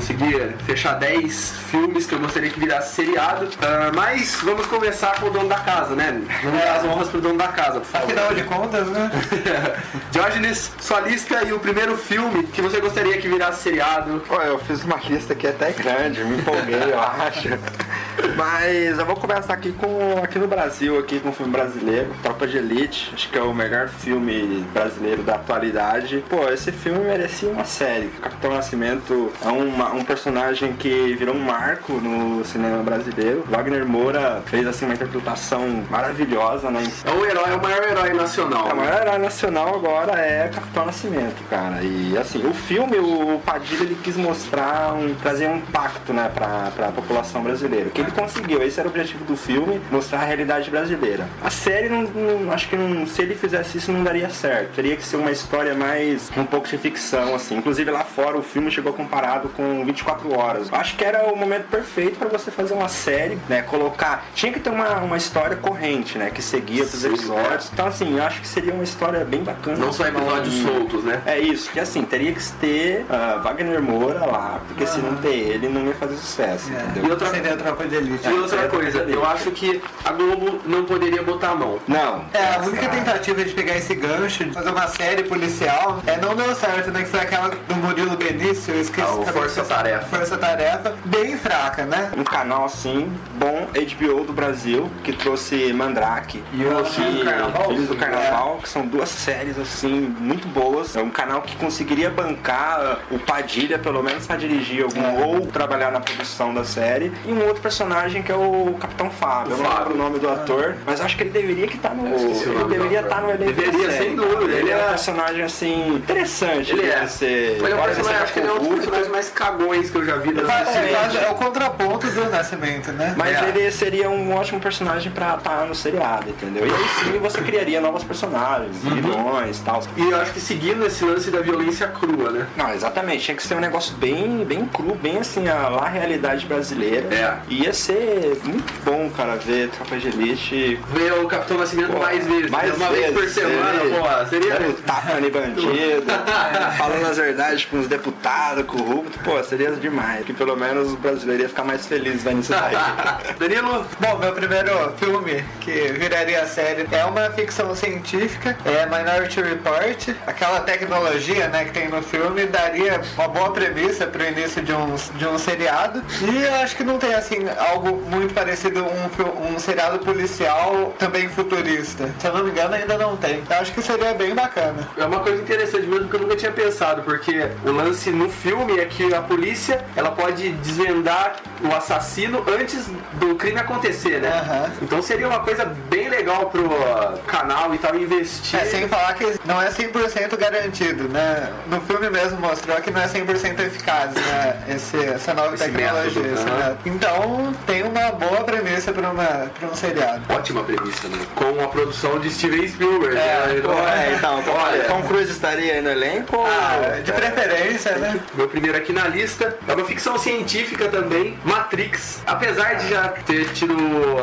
consegui fechar 10 filmes que eu gostaria que virasse seriado. Ah, mas vamos começar com o dono da casa, né? Vamos dar as honras pro dono da casa, por favor. Afinal de contas, né? Diógenes, sua lista e o primeiro filme que você gostaria que virasse seriado. Pô, eu fiz uma lista aqui até grande, me empolguei, eu acho. Mas eu vou começar aqui com aqui no Brasil, aqui com um filme brasileiro, Tropa de Elite. Acho que é o melhor filme brasileiro da atualidade. Pô, esse filme merecia uma série. Capitão Nascimento é uma- um personagem que virou um marco no cinema brasileiro. Wagner Moura fez assim uma interpretação maravilhosa, né? É o herói, é o maior herói nacional. A maior herói nacional agora é Capitão Nascimento, cara. E assim, o filme, o Padilha, ele quis mostrar, um, trazer um impacto, né, pra, pra população brasileira. Que ele conseguiu, esse era o objetivo do filme, mostrar a realidade brasileira. A série, não, não- acho que não, se ele fizesse isso, não daria certo. Teria que ser uma história mais, um pouco de ficção, assim. Inclusive lá fora, o filme chegou comparado com 24 horas. Acho que era o momento perfeito pra você fazer uma série, né, colocar... Tinha que ter uma, uma história corrente, né, que seguia Sim, episódios. Então, assim, eu acho que seria uma história bem bacana. Não só episódios Hum. soltos, né? É isso, que assim, teria que ter ah, Wagner Moura lá, porque se não ter ele, não ia fazer sucesso, É. entendeu? E outra- Seria a tropa E outra coisa, eu acho que a Globo não poderia botar a mão. Não. É, a única tentativa de pegar esse gancho, de fazer uma série policial, é, não deu certo, né? Que foi aquela do Murilo Benício, eu esqueci. Ah, Força. Tarefa. Força Tarefa, bem fraca, né? Um canal assim, bom, HBO do Brasil, que trouxe Mandrake E o que- Filhos do Carnaval? Filhos do Carnaval, que são duas séries assim, muito boas. É um canal que conseguiria bancar o Padilha, pelo menos pra dirigir algum, É. ou trabalhar na produção da série. E um outro personagem que é o Capitão Fábio. O Eu não lembro o nome do ator, mas acho que ele deveria que estar no. Ele deveria estar no elenco. da Deveria, sem dúvida. Ele Ele é um é- personagem assim interessante. Ele é. Ser, Mas é um personagem, acho que ele é um dos personagens mais cagões que eu já vi É, séries. é, é o contraponto do Nascimento, né? Mas É. ele seria um ótimo personagem pra estar no seriado, entendeu? E aí sim você criaria novos personagens, Uhum. vilões e tal. E eu acho que seguindo esse lance da violência crua, né? Não, exatamente. Tinha que ser um negócio bem, bem cru, bem assim, a lá a realidade brasileira. É. Ia ser muito bom, cara, ver Tropa de Elite. Ver o Capitão Nascimento Pô, mais vezes. mais né? Uma vez por vezes, semana, seria- pô, seria. Dando tapa em bandido, falando as verdades com os deputados corruptos, pô, seria demais. Que pelo menos os brasileiros iam ficar mais felizes vendo isso daí. Danilo, Bom, meu primeiro filme que viraria série é uma ficção científica, é Minority Report. Aquela tecnologia né, que tem no filme daria uma boa premissa para o início de um, de um seriado. E eu acho que não tem assim algo muito parecido um, um seriado policial também futurista. Se eu não me engano, ainda não tem. Eu acho que seria bem bacana. é uma coisa interessante mesmo que eu nunca tinha pensado, porque o lance no filme é que a polícia ela pode desvendar o assassino antes do crime acontecer, né? Aham. Então seria uma coisa bem legal pro canal e tal investir. É, sem falar que não é 100% garantido, né? No filme mesmo mostrou que não é 100% eficaz, né? Esse, essa nova Esse tecnologia. método, método. Então, tem uma boa premissa para um seriado. Ótima premissa, né? Com a produção de Steven Spielberg. É, né? Pô, é, então, Olha. Tom Cruise estaria aí no elenco? ou- Ah, de preferência, né? Meu primeiro aqui na lista é uma ficção científica também, Matrix. Apesar de já ter tido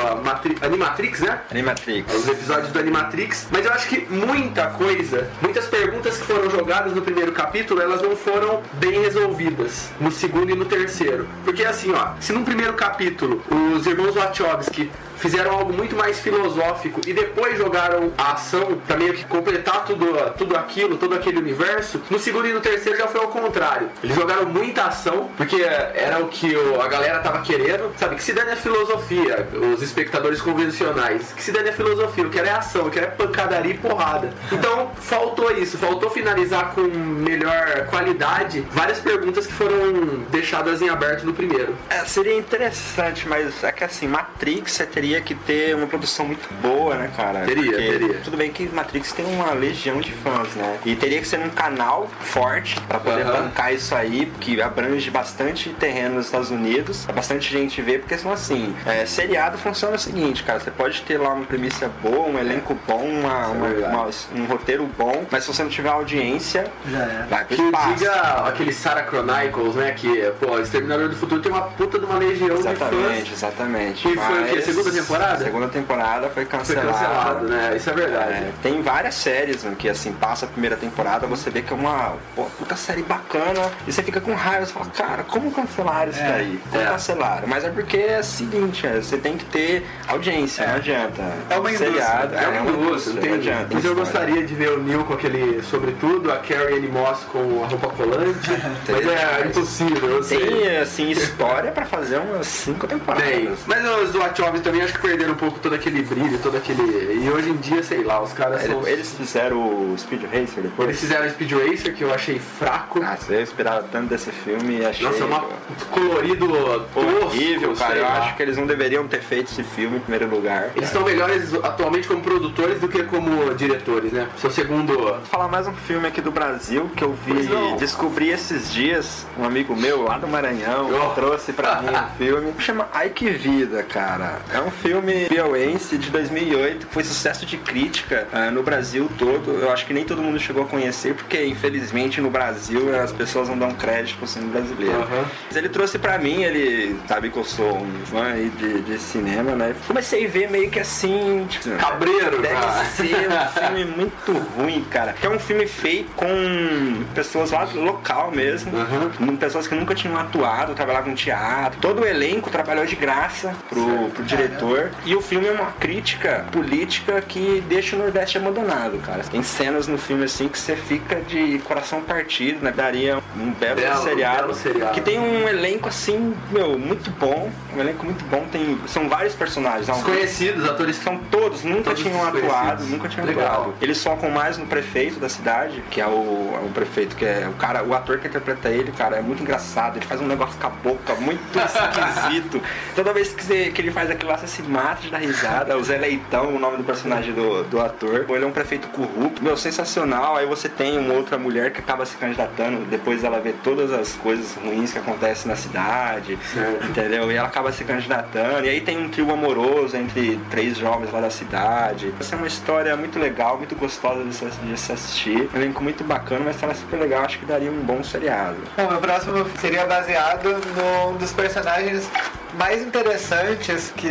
a Matri Animatrix, né? Animatrix. Os episódios do Animatrix, mas eu acho que muita coisa, muitas perguntas que foram jogadas no primeiro capítulo, elas não foram bem resolvidas no segundo e no terceiro. Porque assim, ó, se no primeiro capítulo os irmãos Wachowski fizeram algo muito mais filosófico e depois jogaram a ação pra meio que completar tudo, tudo aquilo, todo aquele universo, no segundo e no terceiro já foi ao contrário. Eles jogaram muita ação, porque era o que o- a galera tava querendo, sabe? Que se dane a filosofia, os espectadores convencionais, que se dane a filosofia, eu quero é ação, eu quero é pancadaria e porrada. Então, faltou isso, faltou finalizar com melhor qualidade várias perguntas que foram deixadas em aberto no primeiro. É, seria interessante, mas é que assim, Matrix você teria que ter uma produção muito boa, né, cara? Teria, Porque teria. Tudo bem que Matrix tem uma legião de fãs, né? E teria que ser um canal forte pra poder Aham. bancar isso aí, porque abrange bastante terreno nos Estados Unidos, pra bastante gente ver, porque senão assim, é, seriado funciona o seguinte, cara, você pode ter lá uma premissa boa, um elenco bom, uma- uma- verdade. uma- um roteiro bom, mas se você não tiver audiência, Já é. vai pro Que espaço. diga aquele Sarah Chronicles, né? Que, pô, Exterminador do Futuro tem uma puta de uma legião Exatamente, de fãs. exatamente. Que foi o quê? Segunda temporada? Segunda temporada foi Foi cancelada. cancelado, né? Isso é verdade. É, tem várias séries né, que assim, passa a primeira temporada, você vê que é uma pô, puta série bacana e você fica com raiva, você fala, cara, como cancelaram isso É, daí? Como é. cancelaram? Mas é porque é o seguinte, é, você tem que ter audiência, não adianta. É uma indústria, Seriado, É uma indústria, não entendi. adianta. Mas eu gostaria de ver o Neil com aquele sobretudo, a Carrie Anne Moss com a roupa colante. mas é impossível. Tem, assim, história pra fazer umas cinco temporadas. Tem. Mas os Wachowski também acho que perderam um pouco todo aquele brilho, todo aquele. E hoje em dia, sei lá, os caras são. Eles, eles fizeram o Speed Racer depois. Eles fizeram Speed Racer, que eu achei fraco. Nossa, eu esperava tanto desse filme e achei Nossa, é uma colorido horrível, tosco, cara. Eu acho que eles não deveriam ter feito esse filme em primeiro lugar. Eles estão melhores atualmente como produtores do que como diretores, né? Seu segundo. Vou falar mais um filme aqui do Brasil que eu vi, descobri esses dias, um amigo meu lá do Maranhão Oh. trouxe pra mim um filme. Chama Ai Que Vida, cara. É um filme piauense de 2008 que foi sucesso de crítica ah, no Brasil todo. Eu acho que nem todo mundo chegou a conhecer porque infelizmente no Brasil as pessoas não dão crédito pro cinema brasileiro. Aham. Mas ele trouxe pra mim, ele sabe que eu sou um fã aí de, de cinema, né? Comecei a ver meio que assim, tipo, Cabreiro, Deve cara. ser um filme muito ruim, cara. Que é um filme feito com pessoas lá do local mesmo. Uhum. Pessoas que nunca tinham atuado, trabalhavam em teatro. Todo o elenco trabalhou de graça pro, pro diretor. E o filme é uma crítica política que deixa o Nordeste abandonado, cara. Tem cenas no filme assim que você fica de coração partido, né? Daria um belo, Belo, seriado, belo seriado. Que tem um elenco assim, meu, muito bom. Um elenco muito bom. Tem, são vários personagens. Desconhecidos, atores que são todos, nunca Todos tinham atuado, nunca tinham Legal. atuado. Eles focam mais no prefeito da cidade, que é o, é o prefeito, que é o cara, o ator que interpreta ele, cara, é muito engraçado, ele faz um negócio com a boca muito esquisito. Toda vez que, você- que ele faz aquilo lá, você se mata de dar risada. O Zé Leitão, o nome do personagem do, do ator. Ele é um prefeito corrupto, meu, sensacional. Aí você tem uma outra mulher que acaba se candidatando, depois ela vê todas as coisas ruins que acontecem na cidade, entendeu? E ela acaba se candidatando. E aí tem um trio amoroso entre três jovens lá da cidade. Essa é uma história muito legal, muito gostosa de se, de se assistir. Um elenco muito bacana, uma história super legal. Acho que daria um bom seriado. Bom, meu próximo seria baseado num dos personagens mais interessantes que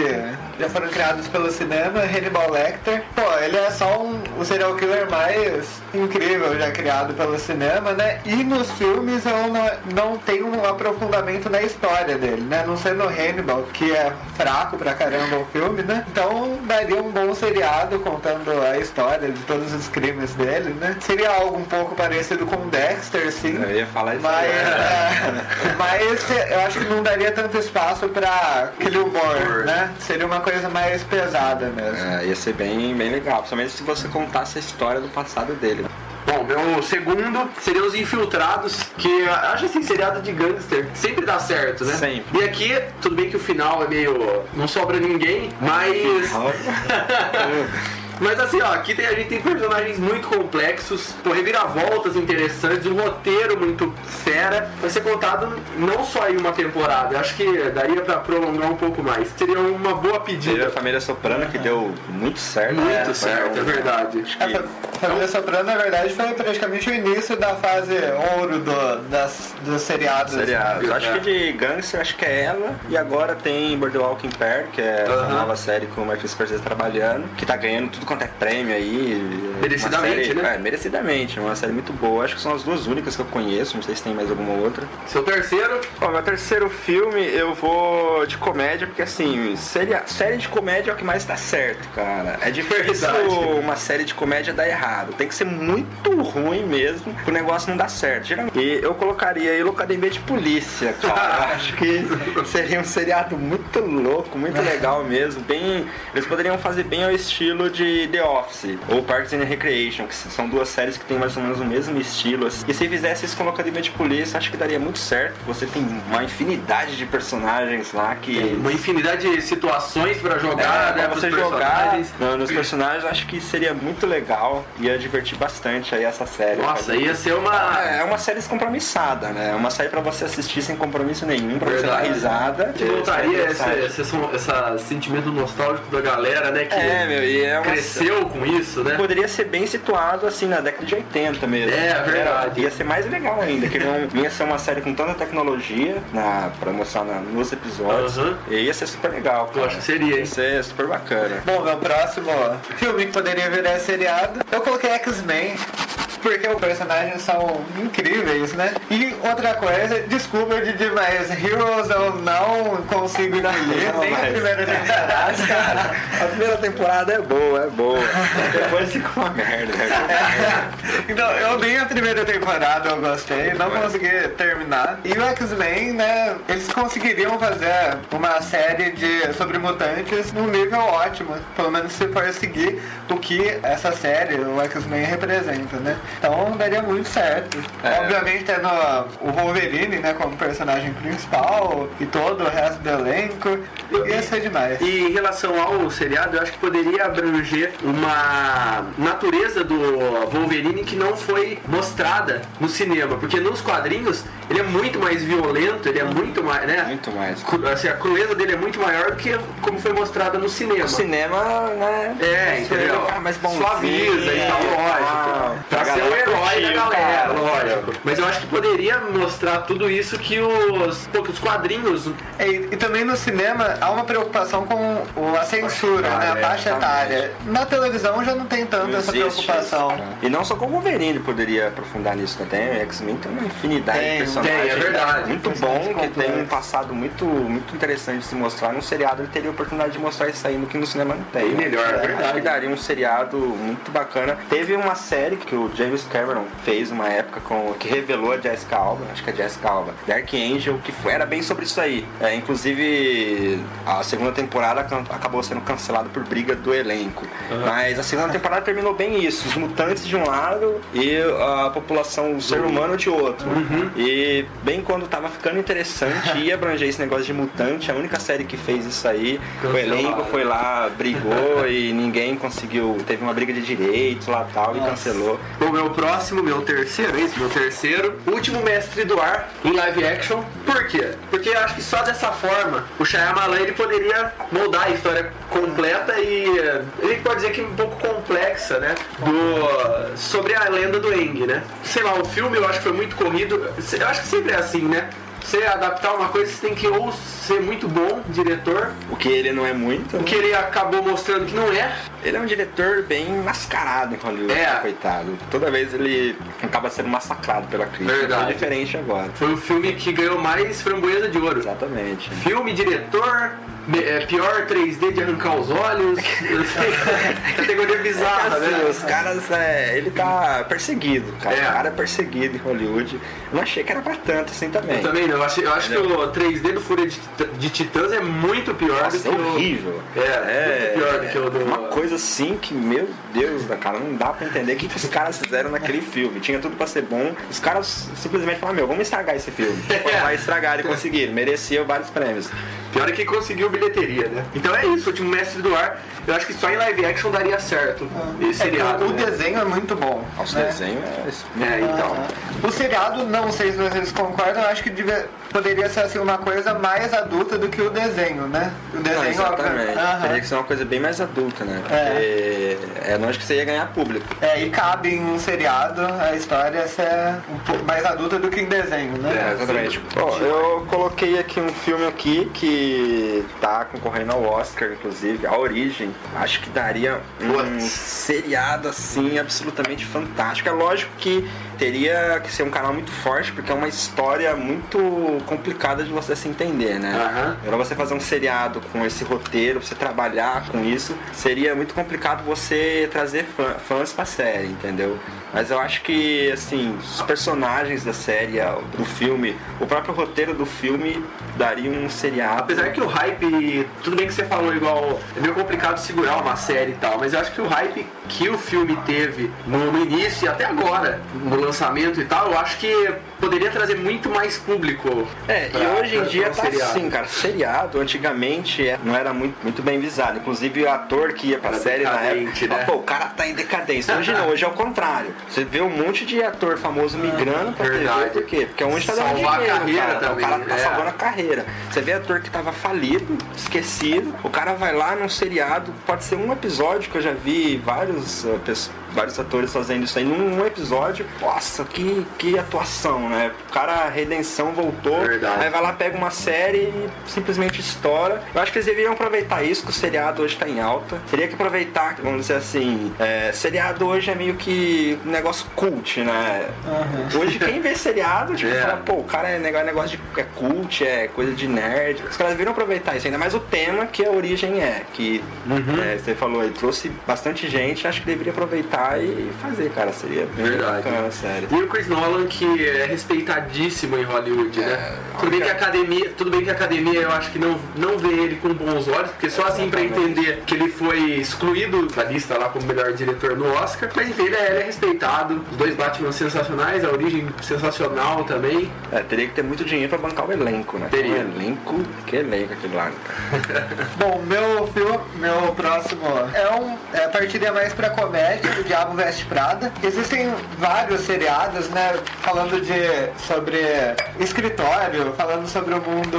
já foram criados pelo cinema, Hannibal Lecter. Pô, ele é só um, serial killer mais incrível já criado pelo cinema, né? E nos filmes eu não, não tenho um aprofundamento na história dele, né? Não sendo Hannibal, que é fraco pra caramba o filme, né? Então daria um bom seriado contando a história de todos os crimes dele, né? Seria algo um pouco parecido com Dexter, sim. Eu ia falar isso Mas, é, mas eu acho que não daria tanto espaço pra aquele humor, né? Seria uma coisa mais pesada mesmo. É, ia ser bem, bem legal, principalmente se você contasse a história do passado dele. Bom, meu segundo seria os infiltrados, que eu acho assim, seriado de gangster sempre dá certo, né? Sempre. E aqui, tudo bem que o final é meio. não sobra ninguém, mas. Mas assim, ó, aqui tem, a gente tem personagens muito complexos, pô, reviravoltas interessantes, um roteiro muito fera. Vai ser contado não só em uma temporada, acho que daria pra prolongar um pouco mais. Seria uma boa Teve a pedida. família Soprano que deu muito certo. Muito né? Certo, é verdade. Acho A Família Soprano, na verdade, foi praticamente o início da fase ouro do, das, dos seriados. Seriado. Acho É. que de gangster, acho que é ela. E agora tem Boardwalk Empire, que é a nova série com o Martin Scorsese trabalhando, que tá ganhando tudo quanto é prêmio aí. Merecidamente, Uma série- né? É, merecidamente. Uma série muito boa. Acho que são as duas únicas que eu conheço. Não sei se tem mais alguma outra. Seu terceiro, Bom, meu terceiro filme eu vou de comédia, porque assim, série, série de comédia é o que mais dá certo, cara. É difícil Verdade. uma série de comédia dar errado. Tem que ser muito ruim mesmo pro negócio não dar certo. Geralmente. E eu colocaria aí Locademia de Polícia, cara. Acho que seria um seriado muito louco, muito legal mesmo. Bem. Eles poderiam fazer bem ao estilo de The Office ou Parks and Recreation, que são duas séries que têm mais ou menos o mesmo estilo. assim. E se fizesse isso com Locademia de Polícia, acho que daria muito certo. Você tem uma infinidade de personagens lá que. uma infinidade de situações pra jogar, É, né? pra você jogar no- nos personagens, acho que seria muito legal. Ia divertir bastante aí essa série. Nossa, ia ser uma. É uma série descompromissada, né? É uma série pra você assistir sem compromisso nenhum, pra você dar Verdade. risada. Que voltaria É, esse, esse, esse sentimento nostálgico da galera, né? Que É, meu, e é uma cresceu com isso, né? Poderia ser bem situado assim na década de 80 mesmo. É, verdade. Ia ser mais legal ainda, que não ia ser uma série com tanta tecnologia na, pra mostrar na, nos episódios. E ia ser super legal, cara. Eu acho que seria, hein? Ia ser super bacana. Bom, meu próximo filme que poderia virar seriado, eu coloquei X-Men. Porque os personagens são incríveis, né? E outra coisa, desculpa Didi, mas Heroes eu não consigo engolir, Não, nem a mas- primeira temporada. Cara, a primeira temporada é boa, é boa. Depois fica uma merda. Então, eu nem a primeira temporada eu gostei, não consegui terminar. E o X-Men, né, eles conseguiriam fazer uma série de sobre mutantes num nível ótimo, pelo menos se for seguir o que essa série, o X-Men representa, né? Então daria muito certo. É. Obviamente tendo o Wolverine, né, como personagem principal e todo o resto do elenco, ia ser demais. E em relação ao seriado, eu acho que poderia abranger uma natureza do Wolverine que não foi mostrada no cinema, porque nos quadrinhos ele é muito mais violento, ele é muito mais, né? Muito mais. Assim, a crueza dele é muito maior do que como foi mostrada no cinema. O cinema, né? É, entendeu? Fica mais bonzinho, Suaviza e tal, lógico. Pra ser o herói da galera, lógico. Mas eu acho que poderia mostrar tudo isso que os, pô, que os quadrinhos É, E, também no cinema há uma preocupação com a censura, né, a etária, faixa exatamente. etária. Na televisão já não tem tanto Não essa preocupação. isso. E não só com o Wolverine poderia aprofundar nisso também. O X-Men tem uma infinidade Tem, de personagens. tem, é verdade. Muito Personagem bom, que tem um passado muito, muito interessante de se mostrar. Num seriado ele teria a oportunidade de mostrar isso aí no que no cinema não tem. Melhor, é Acho verdade. que daria um seriado muito bacana. Teve uma série que o James Cameron fez uma época com que revelou a Jessica Alba, acho que é a Jessica Alba, Dark Angel, que foi, era bem sobre isso aí. É, inclusive, a segunda temporada acabou sendo cancelada por briga do elenco. Mas a segunda temporada terminou bem isso: os mutantes de um lado e a população, o ser humano de outro. E bem quando tava ficando interessante, ia abranger esse negócio de mutante, a única série que fez isso aí, o elenco foi lá, brigou e ninguém conseguiu. Teve uma briga de direitos lá tal e Nossa. cancelou. O meu próximo, meu terceiro, é isso, meu terceiro, último mestre do ar em live action. Por quê? Porque eu acho que só dessa forma o Shyamalan ele poderia moldar a história completa e ele pode dizer que um pouco complexa, né? Do sobre a lenda do Eng, né? Sei lá, o filme eu acho que foi muito corrido. Eu acho que sempre é assim, né? Você adaptar uma coisa, você tem que ou ser muito bom diretor, O que ele não é muito. o né? que ele acabou mostrando que não é, Ele é um diretor bem mascarado em Hollywood, É. coitado. Toda vez ele acaba sendo massacrado pela crítica. Verdade. É diferente agora. foi o filme que ganhou mais framboesa de ouro. Exatamente. Filme, diretor, é, pior 3D de arrancar os olhos. Categoria bizarra, Assim, né? os caras, é, ele tá perseguido, cara. É. O cara é perseguido em Hollywood. Eu não achei que era pra tanto assim também. Eu também não, eu acho, eu acho que o 3D do Fúria de, de Titãs é muito pior Nossa, do é que o. horrível. É, muito pior do que o do. Uma coisa assim que, meu Deus, da cara, não dá pra entender o que, que os caras fizeram naquele filme. Tinha tudo pra ser bom. Os caras simplesmente falaram, meu, vamos estragar esse filme. Foi lá estragar e conseguiram. Merecia vários prêmios. Pior é que conseguiu bilheteria, né? Então é isso, o último mestre do ar. Eu acho que só em live action daria certo esse É que seriado. o, o né? desenho é muito bom. Nosso né? desenho é. É, então. Ah, O seriado, não sei se vocês concordam, eu acho que devia- poderia ser assim, uma coisa mais adulta do que o desenho, né? O Não, desenho exatamente. Aham. Teria que ser uma coisa bem mais adulta, né? Porque é, lógico que você ia ganhar público. É, e cabe em um seriado a história ser um pouco mais adulta do que em desenho, né? É, exatamente. sim. Ó, eu coloquei aqui um filme aqui que tá concorrendo ao Oscar, inclusive, A Origem. Acho que daria um Putz. seriado assim absolutamente fantástico. É lógico que teria que ser um canal muito forte, porque é uma história muito complicada de você se entender, né? Aham. Pra você fazer um seriado com esse roteiro, você trabalhar com isso, seria muito complicado você trazer fã- fãs pra série, entendeu? Mas eu acho que, assim, os personagens da série, do filme, o próprio roteiro do filme daria um seriado. Apesar que o hype, tudo bem que você falou igual, é meio complicado segurar uma série e tal, mas eu acho que o hype que o filme teve no, no início e até agora, no lançamento e tal, eu acho que poderia trazer muito mais público. É, pra- e hoje em pra- dia pra um tá seriado. assim, cara. Seriado, antigamente, é- não era muito, muito bem visado. Inclusive, o ator que ia pra Era série na época, né? pô, o cara tá em decadência. Hoje não, hoje é o contrário. Você vê um monte de ator famoso migrando pra Verdade. TV, por quê? Porque é onde tá dando Salvar a dinheiro, carreira cara. também, o cara tá é. salvando a carreira. Você vê ator que tava falido, esquecido, o cara vai lá num seriado, pode ser um episódio que eu já vi vários, uh, pes- vários atores fazendo isso aí num um episódio. Nossa, que, que atuação, né? O cara, a redenção voltou, Verdade. aí vai lá, pega uma série e simplesmente estoura. Eu acho que eles deveriam aproveitar isso, que o seriado hoje tá em alta. Teria que aproveitar, vamos dizer assim, é, seriado hoje é meio que um negócio cult, né? Hoje quem vê seriado, tipo, É. fala, pô, o cara é negócio, negócio de é cult, é coisa de nerd. Os caras deveriam aproveitar isso, ainda mais o tema que a origem é. Que Uhum. é, você falou, ele trouxe bastante gente, acho que deveria aproveitar e fazer, cara. Seria Verdade. bacana, sério. E o Chris Nolan, que é respeitadíssimo em Hollywood, né? É, Tudo bem que a academia, tudo bem que a academia eu acho que não, não vê ele com bons olhos, porque só assim pra entender que ele foi excluído da lista lá como melhor diretor no Oscar. Mas enfim, ele é, ele é respeitado. Os dois Batman sensacionais, a origem sensacional também. É, teria que ter muito dinheiro pra bancar o elenco, né? Teria. Um elenco, que elenco aquele lá, né, cara? Bom, meu filme, meu próximo é um é, partiria mais pra comédia, o Diabo Veste Prada. Existem vários seriados, né, falando de sobre escritório, falando sobre o mundo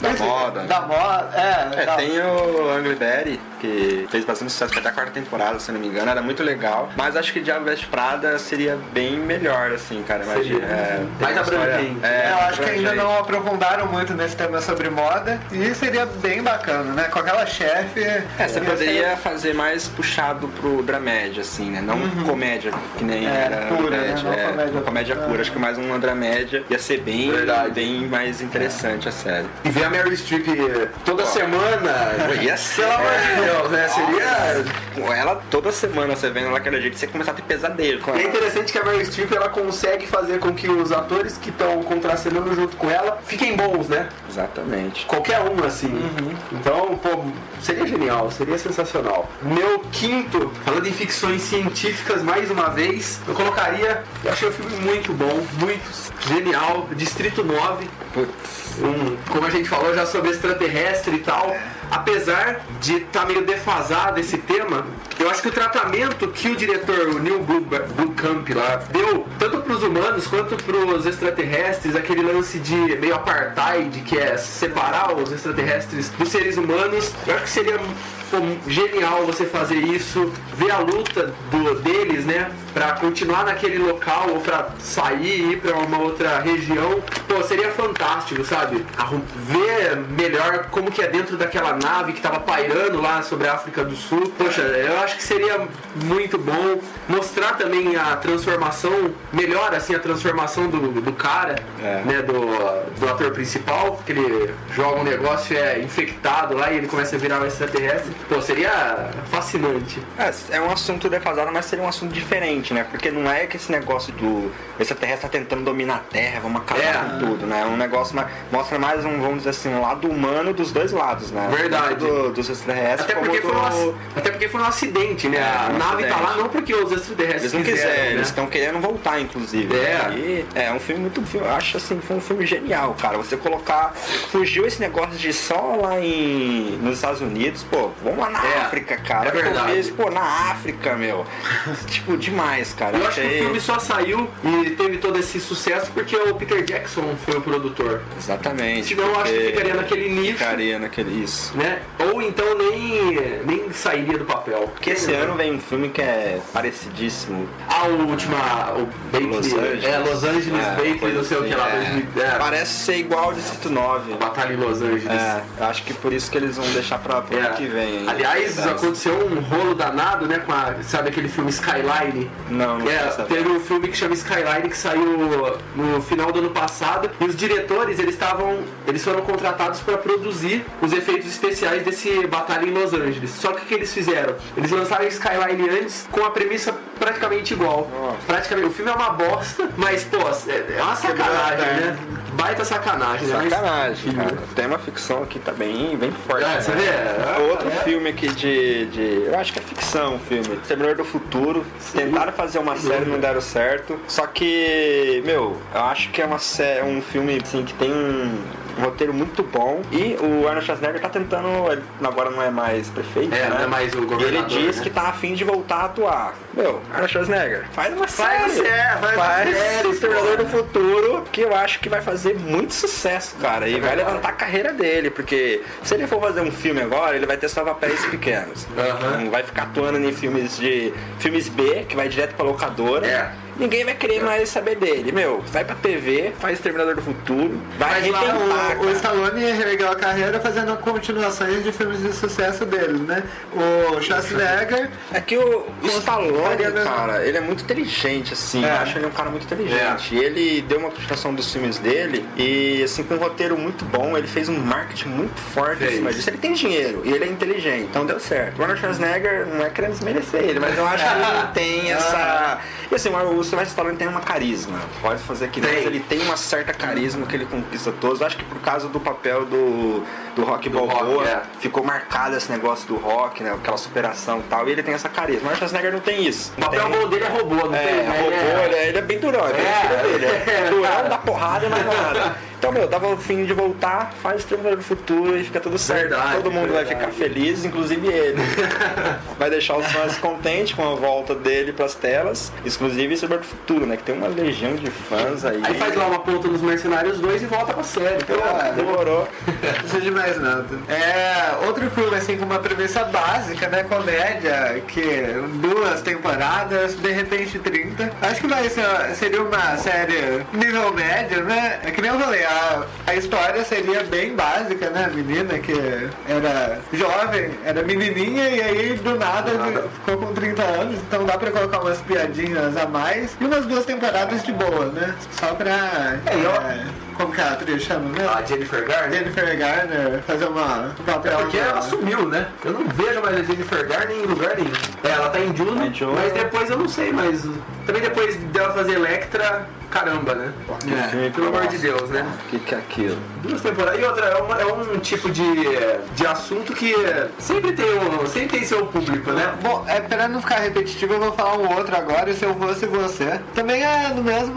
Da moda. da moda, é, É, da- tem o Angry Berry, que fez bastante sucesso até a quarta temporada, se eu não me engano, era muito legal. Mas acho que Diabo Veste Prada seria bem melhor, assim, cara. Imagina. É, Mais abrangente. É, eu mais acho que ainda não aprofundaram muito nesse tema sobre moda e seria bem bacana, né? Com aquela chefe. É, você ia poderia ser- fazer mais puxado pro dramédia, assim, né? Não comédia, que nem Uhum. É, era pura, né? Não é, comédia comédia pura. Acho que mais uma dramédia ia ser bem, Verdade. bem mais interessante a série. E ver a Meryl Streep toda Ó. semana. Ia ser. Pelo amor de Deus, né? Seria. Com ela toda semana você vendo ela daquele jeito, você começar a ter pesadelo E é interessante que a Meryl Streep ela consegue fazer com que os atores que estão contracenando junto com ela fiquem bons, né? Exatamente. Qualquer um, assim. Então, pô, seria genial, seria sensacional. Meu quinto, falando em ficções científicas mais uma vez, eu colocaria, eu achei o filme muito bom, muito genial, Distrito 9. Putz. um, como a gente falou já sobre extraterrestre e tal, apesar de estar meio defasado esse tema, eu acho que o tratamento que o diretor, o Neil Blomkamp lá, deu, tanto para os humanos quanto para os extraterrestres, aquele lance de meio apartheid, que é separar os extraterrestres dos seres humanos, eu acho que seria pô, genial você fazer isso, ver a luta do, deles, né, para continuar naquele local ou para sair e ir para uma outra região, pô, seria fantástico, sabe? Arrum- Ver melhor como que é dentro daquela nave que tava pairando lá sobre a África do Sul. Poxa, eu acho que seria muito bom mostrar também a transformação, melhor assim a transformação do, do cara, É. né, do, do ator principal, que ele joga um negócio é infectado lá e ele começa a virar um extraterrestre. Pô, seria fascinante. É, é um assunto defasado, mas seria um assunto diferente, né? Porque não é que esse negócio do extraterrestre tá tentando dominar a Terra, vamos acabar É. com tudo, né? É um negócio mais, mostra mais um, vamos dizer assim, um lado humano dos dois lados, né? Verdade. Do, dos extraterrestres Até porque, do... foi um, até porque foi um acidente, né? É, a um nave tá acidente. lá não porque os extraterrestres Eles não quiseram, quiserem, né? eles estão querendo voltar, inclusive. É. E é um filme muito. Eu acho assim, foi um filme genial, cara. Você colocar. Fugiu esse negócio de só lá em. nos Estados Unidos, pô, vamos lá na É, África, cara. é verdade. Pô, na África, meu. tipo, demais, cara. Eu acho que o filme só saiu e teve todo esse sucesso porque o Peter Jackson foi o produtor. Exatamente. Senão eu acho que ficaria naquele nicho, Ficaria naquele. Isso. né? Ou então nem, nem sairia do papel. Porque esse ano vem um filme que é parecidíssimo. A última, o Bates, Los Angeles. é Los Angeles É, coisa não sei o que lá, é. 2000, é, Parece ser igual ao Distrito 9. Batalha em Los Angeles. É, acho que por isso que eles vão deixar pra pro É. ano que vem. Aliás, aconteceu um rolo danado, né? Com a, sabe aquele filme Skyline? Não, não É, teve um filme que chama Skyline que saiu no final do ano passado e os diretores eles estavam eles foram contratados para produzir os efeitos especiais desse batalha em Los Angeles. Só que o que eles fizeram? Eles lançaram Skyline antes com a premissa praticamente igual. Nossa. Praticamente, o filme é uma bosta, mas, pô, é é uma sacanagem, né? Baita sacanagem, né? Mas- Sacanagem, cara. Tem uma ficção aqui tá bem, bem forte. Você né? vê? É, Outro filme aqui de, de. Eu acho que é ficção o filme. Terminador do Futuro. Tentaram fazer uma série, não deram certo. Só que, meu, eu acho que é uma sé- um filme assim, que tem um, um roteiro muito bom. E o Arnold Schwarzenegger tá tentando. ele Agora não é mais prefeito. É, né? não é mais o E ele governador, diz né? que tá afim de voltar a atuar. Meu, Arnold Schwarzenegger, faz uma Faz série. série, faz a série, Exterminador do Futuro, que eu acho que vai fazer muito sucesso, cara. E vai levantar a carreira dele, porque se ele for fazer um filme agora, ele vai ter só papéis pequenos. Não vai ficar atuando em filmes de. filmes B, que vai direto pra locadora. É. Ninguém vai querer mais saber dele. Meu, vai pra TV, faz Exterminador do Futuro, vai arrebentar, O, o. Stallone reergueu a carreira fazendo continuações de filmes de sucesso dele, né? O Schwarzenegger, É que o, o Stallone, cara, ele é muito inteligente, assim. É. Eu acho ele um cara muito inteligente. E ele deu uma continuação dos filmes dele e, assim, com um roteiro muito bom, ele fez um marketing muito forte em Fez. cima disso. Ele tem dinheiro e ele é inteligente, então deu certo. O Arnold Schwarzenegger não é querendo desmerecer ele, mas eu acho que ele não tem essa. E assim, o Sylvester Stallone tem uma carisma. Pode fazer que Tem. mas ele tem uma certa carisma que ele conquista todos. Acho que por causa do papel do, do Rock Do Balboa, Rock, é. ficou marcado esse negócio do rock, né? Aquela superação e tal. E ele tem essa carisma. O Arnold Schwarzenegger não tem isso. O papel Tem- dele é robô, não tem? é, robô, ele é, ele é bem durão, é bem É. dele. É É. durão, dá porrada mais nada. Então, meu, tava o fim de voltar, faz Exterminador do Futuro e fica tudo certo. Verdade, Todo mundo vai verdade. ficar feliz, inclusive ele. vai deixar os fãs contentes com a volta dele pras telas, exclusive Exterminador do Futuro, né? Que tem uma legião de fãs aí. Aí faz lá uma ponta nos Mercenários 2 e volta pra série. Pô, Ah, Demorou. de mais nada. É, outro filme assim com uma premissa básica, né? Comédia, que duas temporadas, de repente 30. Acho que vai ser, seria uma série nível médio, né? É que nem eu falei, a, a história seria bem básica, né? A menina que era jovem, era menininha e aí do nada, Do nada. ficou com 30 anos, então dá pra colocar umas piadinhas a mais e umas duas temporadas de boa, né? Só pra. É, eu- é, como que a atriz chama mesmo? A Jennifer Garner. Jennifer Garner fazer uma um papel. Porque na- ela sumiu, né? Eu não vejo mais a Jennifer Garner em lugar nenhum. É, ela tá em Juno, Em Juno. mas depois eu não sei, mas também depois dela fazer Electra, caramba, né? É, Pelo amor de Deus, né? O que, que é aquilo? Duas temporadas. E outra, é, uma- é um tipo de, de assunto que sempre tem, um, sempre tem seu público, né? Bom, é, pra não ficar repetitivo, eu vou falar um outro agora, se eu fosse você. Também é no mesmo,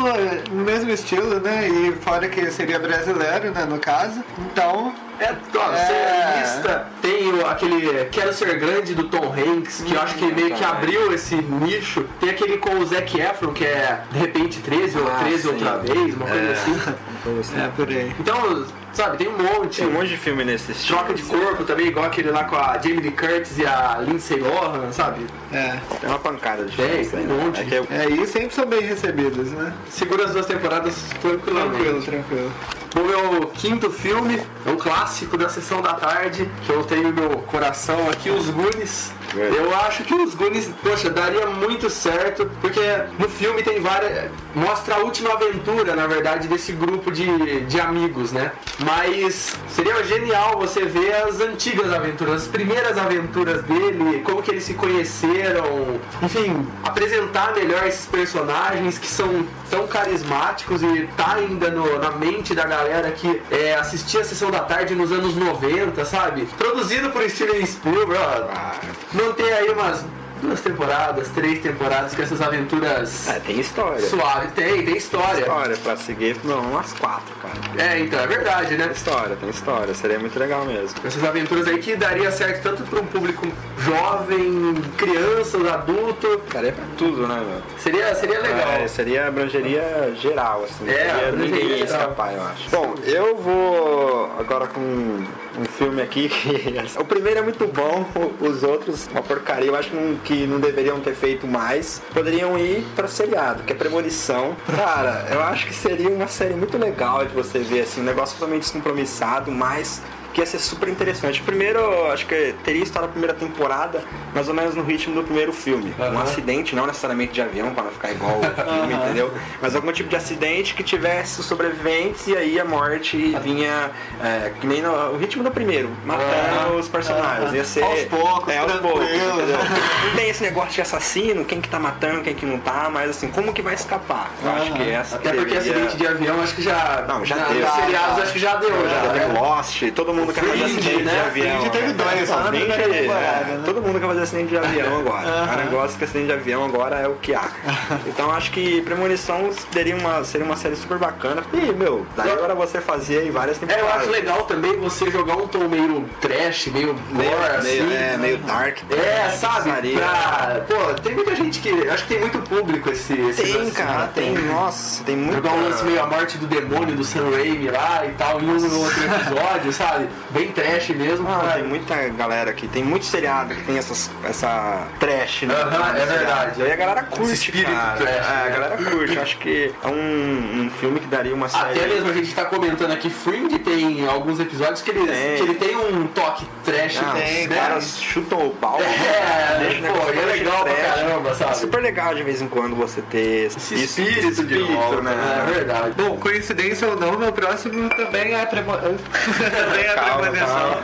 no mesmo estilo, né? E fora que seria brasileiro, né, no caso. Então, É, ó, É. ser lista, tem o- aquele Quero Ser Grande do Tom Hanks, que eu acho que meio que abriu esse nicho. Tem aquele com o Zac Efron, que é de repente 13 ou Ah, 13 sim. outra vez, uma coisa É. assim. é por aí. Então, sabe, tem um monte. Tem um monte de filme nesse estilo. Troca de corpo também, igual aquele lá com a Jamie Lee Curtis e a Lindsay Lohan, sabe? É. Tem uma pancada de Tem, filmes tem aí, um né? monte. É que eu- É, e sempre são bem recebidos, né? Segura as duas temporadas tranquilamente. Tranquilo, tranquilo. O meu quinto filme é um clássico da sessão da tarde, que eu tenho no meu coração aqui, Os Goonies. É. Eu acho que os Goonies, poxa, daria muito certo, porque no filme tem várias. Mostra a última aventura, na verdade, desse grupo de, de amigos, né? Mas seria genial você ver as antigas aventuras, as primeiras aventuras dele, como que eles se conheceram, enfim, apresentar melhor esses personagens que são tão carismáticos e tá ainda no- na mente da galera que é, assistia a sessão da tarde nos anos 90, sabe? Produzido por Steven Spielberg, ó, manter aí umas duas temporadas, três temporadas com essas aventuras É, tem história. suaves. Tem, tem história. História pra seguir, não, umas quatro, cara. É, então, é verdade, né? Tem história, tem história, seria muito legal mesmo. Essas aventuras aí que daria certo tanto para um público jovem, crianças, adulto. Daria pra tudo, né, meu? Seria, seria legal. É, seria abrangeria geral, assim. É, Seria- ninguém ia escapar, eu acho. Bom, eu vou agora com um filme aqui que. o primeiro é muito bom, o- os outros, uma porcaria. Eu acho que não, que não deveriam ter feito mais. Poderiam ir pra seriado, que é Premonição. Cara, eu acho que seria uma série muito legal de você ver, assim, um negócio totalmente descompromissado, mas. Que ia ser super interessante. Primeiro, acho que teria estado a primeira temporada, mais ou menos no ritmo do primeiro filme. Um Aham. acidente, não necessariamente de avião, para não ficar igual o filme, entendeu? Mas algum tipo de acidente que tivesse os sobreviventes e aí a morte vinha, é, que nem no o ritmo do primeiro, matando os personagens. Ia ser. Aos poucos, é, aos poucos. Não tem esse negócio de assassino, quem que tá matando, quem que não tá, mas assim, como que vai escapar? Eu acho que essa Até que porque deveria- acidente de avião acho que já. Não, já na- deu. Seriados acho que já deu, Já já. né? Lost, todo mundo quer fazer acidente né? de avião. Fringe teve né? dois, só na Fringe, primeira temporada, é, né? Todo mundo quer fazer acidente de avião agora. O gosta que acidente de avião agora é o que há. Então acho que Premonição seria uma, seria uma série super bacana. E, meu, daí agora você fazia aí várias É, temporadas. eu acho legal também você jogar um tom meio trash, meio gore, assim. meio, é, meio dark. É, sabe? Pra... Pô, tem muita gente que. Acho que tem muito público esse. esse Tem, cara, né? tem. Nossa, tem muito. Jogar um lance meio a morte do demônio do Sam Raimi lá e tal, em um no outro episódio, sabe? Bem trash mesmo. Ah, tem muita galera aqui, tem muito seriado que tem essas, essa trash, né? Aham, é verdade. Aí a galera curte, espírito cara. trash, é, a né? galera curte. Eu acho que é um, um filme que daria uma série. Até mesmo a gente tá comentando aqui, Fringe tem alguns episódios que ele Tem. que ele tem um toque trash, Ah, tem, os né? caras chutam o pau. É, deixa o pô, negócio e é legal pra caramba, sabe? É super legal de vez em quando você ter Esse espírito, de volta, né? É verdade. Bom, coincidência ou não, meu próximo também é, premo... também é Calma, premonição.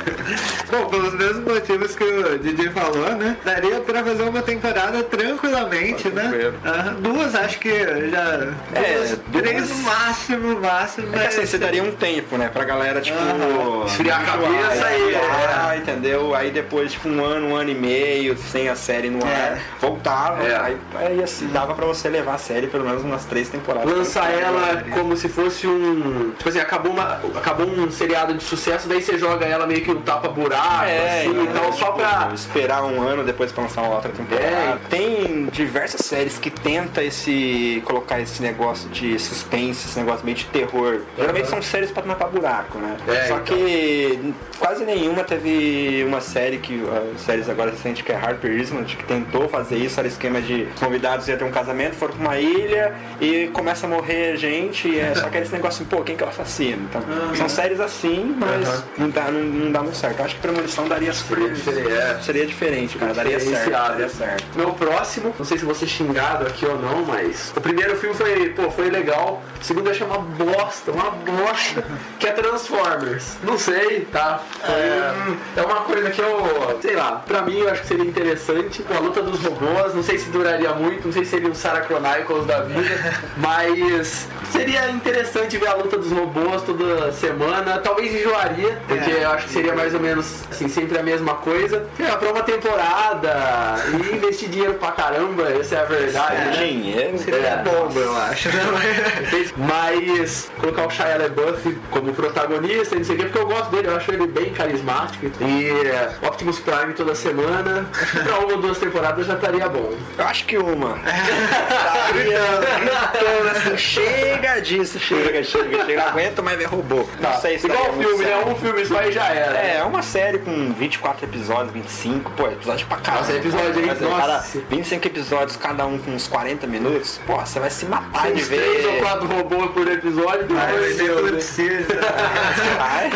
Bom, pelos mesmos motivos que o Didi falou, né? Daria pra fazer uma temporada tranquilamente, né? Duas, acho que já. É, duas, duas. três no máximo, máximo. É mas- assim, você daria um tempo, né? Pra galera, tipo. Esfriar a cabeça e- e. entendeu? Aí depois, tipo, um ano, um ano e meio, sem a série no ar, É. voltava. É. Aí, aí assim, dava pra você levar a série pelo menos umas três temporadas. Lançar ela como se fosse um. Tipo assim, acabou, uma, acabou um seriado de sucesso, daí você joga ela meio que um tapa-buraco, É, assim, então, então só tipo, pra. esperar um ano depois pra lançar uma outra temporada. É. Tem diversas séries que tenta esse colocar esse negócio de suspense, esse negócio meio de terror. Geralmente são séries pra tapar buraco, né? É, Só então. que quase nenhuma teve uma série que uh, séries agora recentes que é Harper Island que tentou fazer isso, era esquema de convidados iam ter um casamento, foram pra uma ilha e começa a morrer gente, e é só que é esse negócio assim, pô, quem que é o assassino? Então, são séries assim, mas Aham. Não, dá, não, não dá muito certo. Eu acho que Premonição daria super diferente, é. Seria diferente, cara. Daria certo. Daria certo. Meu próximo, não sei se você xingado aqui ou não, mas o primeiro filme foi, pô, foi legal. O segundo eu achei uma bosta, uma bosta, que é Transformers. Não sei, tá? Foi, é, uma coisa que eu, sei lá, pra mim eu acho que seria interessante. A luta dos robôs, não sei se duraria muito, não sei se seria um Sarah Chronicles da vida, mas seria interessante ver a luta dos robôs toda semana. Talvez enjoaria, porque É. eu acho que seria mais ou menos assim, sempre a mesma coisa. É, pra uma temporada e investir dinheiro pra caramba, essa é a verdade. né? Dinheiro. Seria É. bobo, eu acho. né? Mas colocar o Shia LaBeouf como protagonista, não sei o quê, porque eu gosto dele, eu acho ele bem carismático. E é, Optimus Prime toda semana, acho que pra uma ou duas temporadas já estaria bom. Eu acho que uma. Daria gritando assim, chega disso, chega, chega, chega. Não aguento mais ver robô. Não sei se Igual muito filme, né? certo. Um filme só e já era. É, é uma série com 24 episódios, 25, pô, episódio pra caramba. Nossa, episódio, é, Nossa. Cada 25 episódios, cada um com uns 40 minutos, pô, você vai se matar de Uns três ou ver. quatro robôs por episódio, Deus. precisa. Ai.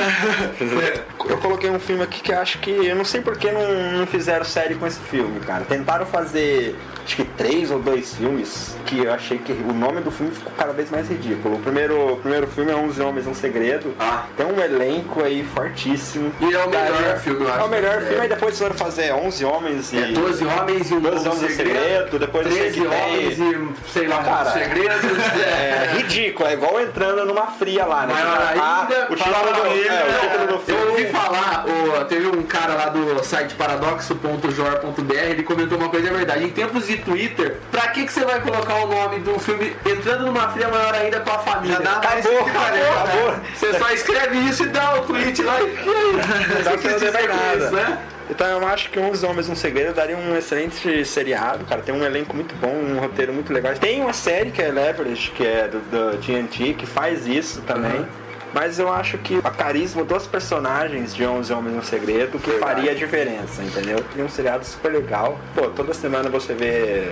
Eu coloquei um filme aqui que eu acho que. Eu não sei por que não, não fizeram série com esse filme, cara. Tentaram fazer acho que três ou dois filmes que eu achei que o nome do filme ficou cada vez mais ridículo. O primeiro, o primeiro filme é 11 Homens um Segredo. Ah. Tem um elenco aí fortíssimo. E é o melhor Daria- filme, eu É acho, o melhor da filme, série. aí depois foram fazer 11 Homens e. É 12 homens e um 12 novo Homens e um segredo. Segredo, depois eu sei 13 que tem- homens e sei lá Cara, segredos. É ridículo, é igual entrando numa fria lá, né? Ah, ainda, o título do, é, o do Eu filme. ouvi falar, o- teve um cara lá do site paradoxo.jor.br, ele comentou uma coisa, é verdade. Em tempos de Twitter, pra que, que você vai colocar o nome do filme entrando numa fria maior ainda com a família? Já dá mais Acabou, acabou, acabou. Você só escreve isso e dá o tweet lá e. Não dá pra fazer com nada. isso, né? Então eu acho que 11 Homens um Segredo daria um excelente seriado, cara. Tem um elenco muito bom, um roteiro muito legal. Tem uma série que é Leverage, que é do, do TNT, que faz isso também. Mas eu acho que a carisma dos personagens de 11 Homens no Segredo que Verdade. faria a diferença, entendeu? E um seriado super legal. Pô, toda semana você vê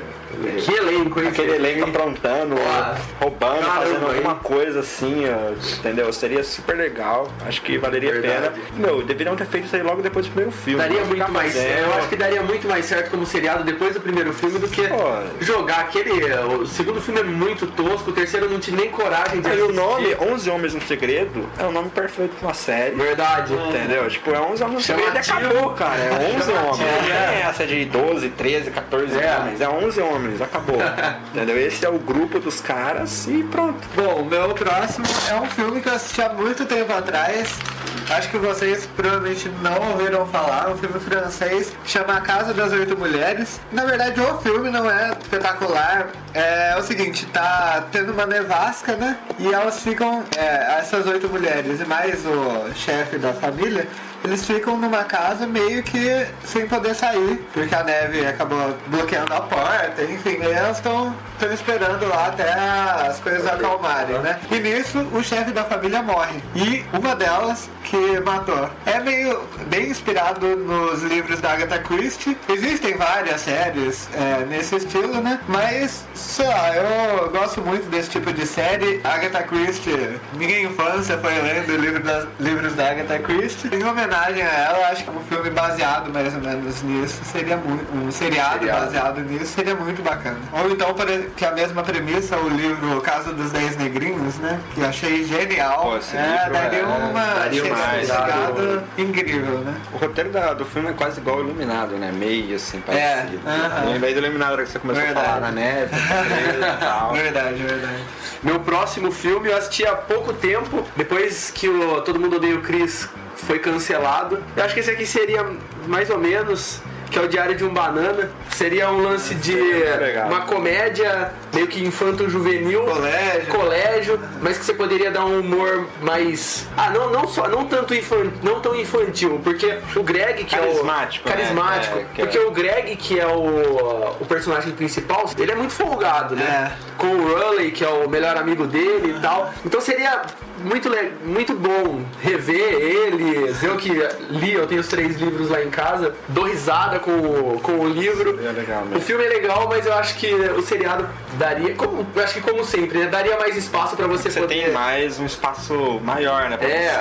Que elenco, hein? aquele elenco aprontando, Ah, roubando, caramba, fazendo hein? alguma coisa assim, entendeu? Seria super legal. Acho que valeria a pena. Meu, deveriam ter feito isso aí logo depois do primeiro filme. Daria muito mais fazendo- Eu acho que daria muito mais certo como seriado depois do primeiro filme do que Pô. jogar aquele. O segundo filme é muito tosco, o terceiro eu não tive nem coragem de Aí o assistir. nome 11 Homens no Segredo é o nome perfeito pra uma série. Verdade. Entendeu? Tipo, é 11 homens no segredo e acabou, cara. É 11 Chamativo, homens. Não é. essa de 12, 13, 14 É. homens. É 11 homens, acabou. Entendeu? Esse é o grupo dos caras e pronto. Bom, meu próximo é um filme que eu assisti há muito tempo atrás. Acho que vocês provavelmente não ouviram falar. Um filme francês chama A Casa das Oito Mulheres. Na verdade, o filme não é espetacular. É, o seguinte, tá tendo uma nevasca, né? E elas ficam, é, essas oito mulheres e mais o chefe da família, eles ficam numa casa meio que sem poder sair, porque a neve acabou bloqueando a porta, enfim, elas estão esperando lá até as coisas acalmarem, né? E nisso o chefe da família morre. E uma delas que matou. É meio bem inspirado nos livros da Agatha Christie. Existem várias séries é, nesse estilo, né? Mas, sei lá, eu gosto muito desse tipo de série. Agatha Christie, minha infância foi lendo livro das- livros da Agatha Christie. Em homenagem a ela, acho que um filme baseado mais ou menos nisso seria muito. Um seriado, Seriado. baseado nisso seria muito bacana. Ou então, que a mesma premissa, o livro Casa dos Dez Negrinhos, né? Que eu achei genial. Pô, é, livro daria é- uma daria chegada mais, chegada incrível, né? O roteiro da- do filme é quase igual ao Iluminado, né? Meio assim, É, parecido. aham. Lembrei do Iluminado que você começou Verdade. a falar na neve, e tal. Verdade, verdade. Meu próximo filme eu assisti há pouco tempo, depois que o Todo Mundo Odeia o Chris foi cancelado. Eu acho que esse aqui seria mais ou menos. Que é o Diário de um Banana. Seria um lance de uma comédia meio que infanto-juvenil. Colégio. colégio, mas que você poderia dar um humor mais. Ah, não, não só, não tanto infan- não tão infantil, porque o Greg que Carismático, é né? o carismático, É, que é- porque o Greg que é o, o personagem principal, ele é muito folgado, né? Com o Raleigh que é o melhor amigo dele e tal. Então seria muito muito bom rever eles. Eu que li, eu tenho os três livros lá em casa, dou risada com, o- com o livro. Seria legal. O filme é legal, mas eu acho que o seriado daria, como, eu acho que como sempre, né, daria mais espaço pra você, Você poder tem mais um espaço maior, né? Pra É.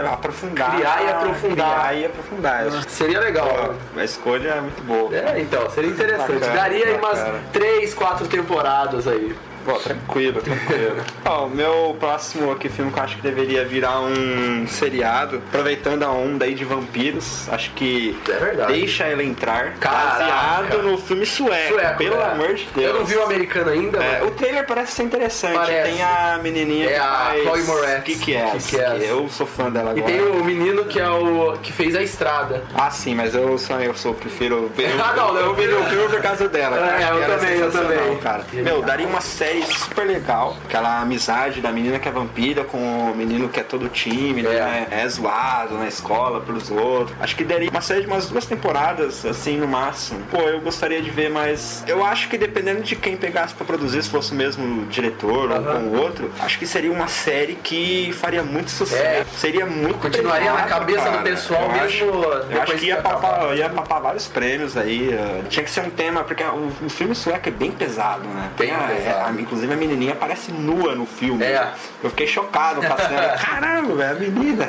você aprofundar. Criar e aprofundar. Criar e aprofundar. Seria legal. Pô, a escolha é muito boa. É, então, seria interessante. Bacana, daria aí umas bacana. três, quatro temporadas aí. Pô, tranquilo, tranquilo. Ó, o meu próximo aqui filme que eu acho que deveria virar um seriado, aproveitando a onda aí de vampiros, acho que É verdade. Deixa Ela Entrar, Caraca. baseado no filme sueco, Sueco, pelo é. amor de Deus. Eu não vi o americano ainda, É, mas- o trailer parece ser interessante. Parece. Tem a menininha É que a faz Chloe Moretz. que que é? Kick-Ass. Eu sou fã dela E agora. tem o menino que é o. que fez a estrada. Ah, sim, mas eu sou, eu sou, prefiro ver. Ah, não, eu, não. vi o filme por causa dela. É, eu que também, eu também. Cara. Meu, daria uma série super legal. Aquela amizade da menina que é vampira com o menino que é todo tímido, É. né? É zoado na escola pelos outros. Acho que daria uma série de umas duas temporadas, assim, no máximo. Pô, eu gostaria de ver, mas eu acho que dependendo de quem pegasse pra produzir, se fosse o mesmo diretor ou com o outro, acho que seria uma série que faria muito sucesso. É. Seria muito Continuaria na cabeça do cara. pessoal Eu mesmo acho- eu acho que ia papar, ia papar vários prêmios aí. eh, Tinha que ser um tema, porque o, o filme sueco é bem pesado, né? Bem a, pesado. a- inclusive a menininha aparece nua no filme. É. Eu fiquei chocado passando. Caramba, velho, a menina.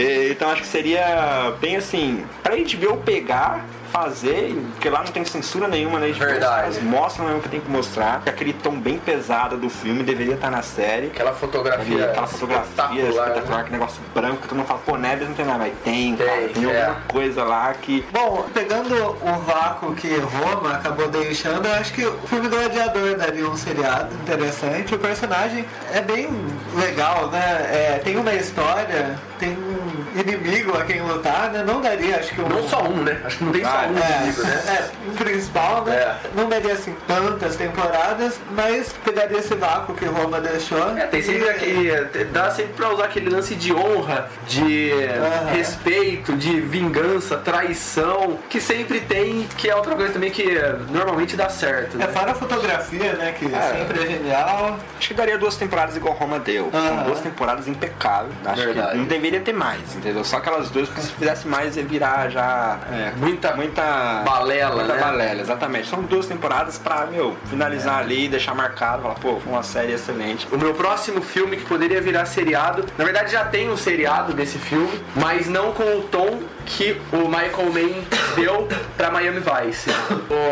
E, então acho que seria bem assim, pra HBO pegar. Fazer, porque lá não tem censura nenhuma HBO, Verdade. Eles mostram mesmo o que tem que mostrar. que Aquele tom bem pesado do filme deveria estar na série. Aquela fotografia. Aquela fotografia espetacular, espetacular, né? aquele negócio branco que todo mundo fala, pô, Neves não tem nada, mas tem, Tem, cara, tem é. alguma coisa lá que. Bom, pegando o vácuo que Roma acabou deixando, eu acho que o filme Gladiador daria um seriado interessante. O personagem é bem legal, né? É, tem uma história, tem um you. Inimigo a quem lutar, né? Não daria, acho que um. Não só um, né? Acho que não tem só Ah, um É, inimigo, né? é, um principal, né? É. Não daria assim tantas temporadas, mas pegaria esse vácuo que Roma deixou. É, tem sempre e- aquele. Dá sempre pra usar aquele lance de honra, de Aham. respeito, de vingança, traição, que sempre tem, que é outra coisa também que normalmente dá certo. É Né? fora a fotografia, né? Que É. sempre é genial. Acho que daria duas temporadas igual Roma deu. São Aham. duas temporadas impecáveis. Acho Verdade. que não deveria ter mais, entendeu? Só aquelas duas, porque se fizesse mais ia virar já. é, Muita muita. balela, muita né? balela, exatamente. São duas temporadas pra, meu, finalizar ali, deixar marcado, falar, pô, foi uma série excelente. O meu próximo filme que poderia virar seriado, na verdade já tem um seriado desse filme, mas não com o tom que o Michael Mann deu pra Miami Vice.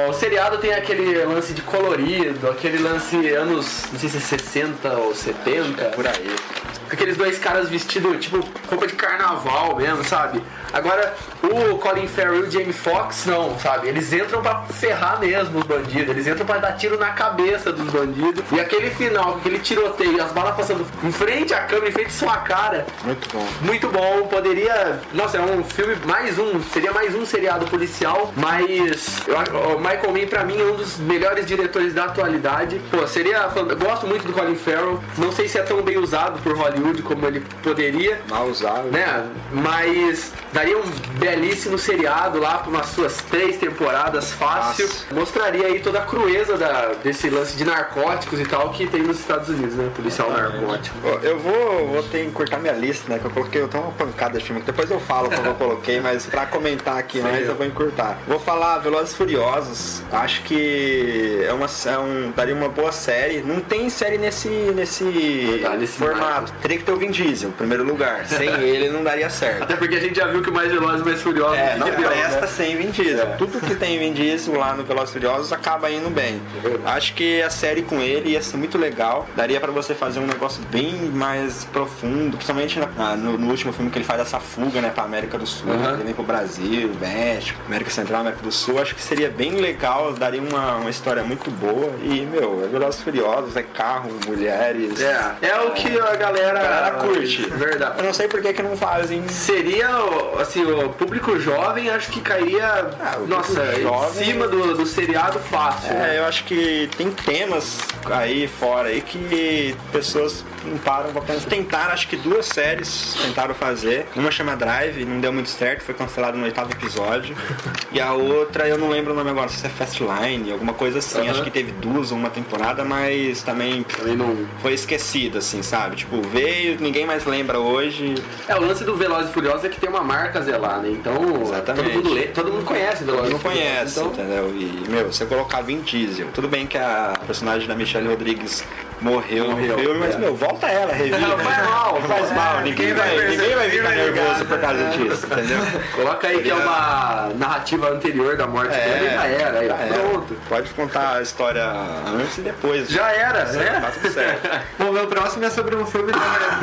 O seriado tem aquele lance de colorido, aquele lance anos, não sei se é 60 ou 70. Por aí. Aqueles dois caras vestidos, tipo, roupa de carnaval mesmo, sabe? Agora, o Colin Farrell e o Jamie Foxx, não, sabe? Eles entram pra ferrar mesmo os bandidos, eles entram pra dar tiro na cabeça dos bandidos. E aquele final, com aquele tiroteio, as balas passando em frente à câmera, em frente à sua cara, Muito bom. muito bom, poderia. Nossa, é um filme, mais um, seria mais um seriado policial, mas eu o Michael Mann, pra mim, é um dos melhores diretores da atualidade. Pô, seria. Eu gosto muito do Colin Farrell, não sei se é tão bem usado por Hollywood como ele poderia. Mal usado. Né? Mas daria um belíssimo seriado lá por umas suas três temporadas fácil. Nossa. Mostraria aí toda a crueza da, desse lance de narcóticos e tal que tem nos Estados Unidos, né? Policial narcótico. Eu vou, vou ter que encurtar minha lista, né? Que eu coloquei eu tenho uma pancada de filme. que Depois eu falo como eu coloquei, mas pra comentar aqui mais eu vou encurtar. Vou falar Velozes e Furiosos. Acho que é uma, é um, daria uma boa série. Não tem série nesse, nesse, Tá, nesse formato. Teria que ter o Vin Diesel, em primeiro lugar. Sem ele não daria certo. Até porque a gente já viu que o mais veloz e mais furioso É, não deu, presta né? sem Vin Diesel. Tudo que tem Vin Diesel lá no Velozes e Furiosos acaba indo bem. Acho que a série com ele ia ser muito legal. Daria pra você fazer um negócio bem mais profundo, principalmente na- no, no último filme que ele faz essa fuga, né, pra América do Sul. Aham. Ele vem pro Brasil, México, América Central, América do Sul. Acho que seria bem legal, daria uma, uma história muito boa. E, meu, é Velozes e Furiosos, é carro, mulheres. É, é o que a galera, A galera curte. Verdade. Eu não sei por que que não fazem Seria, o- assim, o público jovem acho que cairia, Ah, nossa, público em jovem- cima do, do seriado fácil. né? É, eu acho que tem temas aí fora aí que pessoas não param pra pensar. Tentaram, acho que duas séries tentaram fazer. Uma chama Drive, não deu muito certo, foi cancelado no oitavo episódio. E a outra, eu não lembro o nome agora, não sei se é Fastline, alguma coisa assim. Aham. Acho que teve duas ou uma temporada, mas também foi esquecido, assim, sabe? Tipo, veio, ninguém mais lembra hoje. É, o lance do Velozes e Furiosos é que tem uma marca zelar, né? Então, Exatamente. todo mundo, lê, todo mundo conhece Velozes e Furiosos. conhece, Então, entendeu? E, meu, você colocar Vin Diesel. Tudo bem que a personagem da Michelle Rodrigues morreu, Morreu, filme, mas, é. meu, volta ela, revive. Não, faz mal, faz mal. é, Ninguém vai, vai ninguém vai ficar nervoso por causa disso, entendeu? coloca aí que é uma narrativa anterior da morte dele e já era. aí, já era. Pronto. Pode contar a história antes e depois. Já era, Tá né? certo. Bom, meu próximo é sobre um filme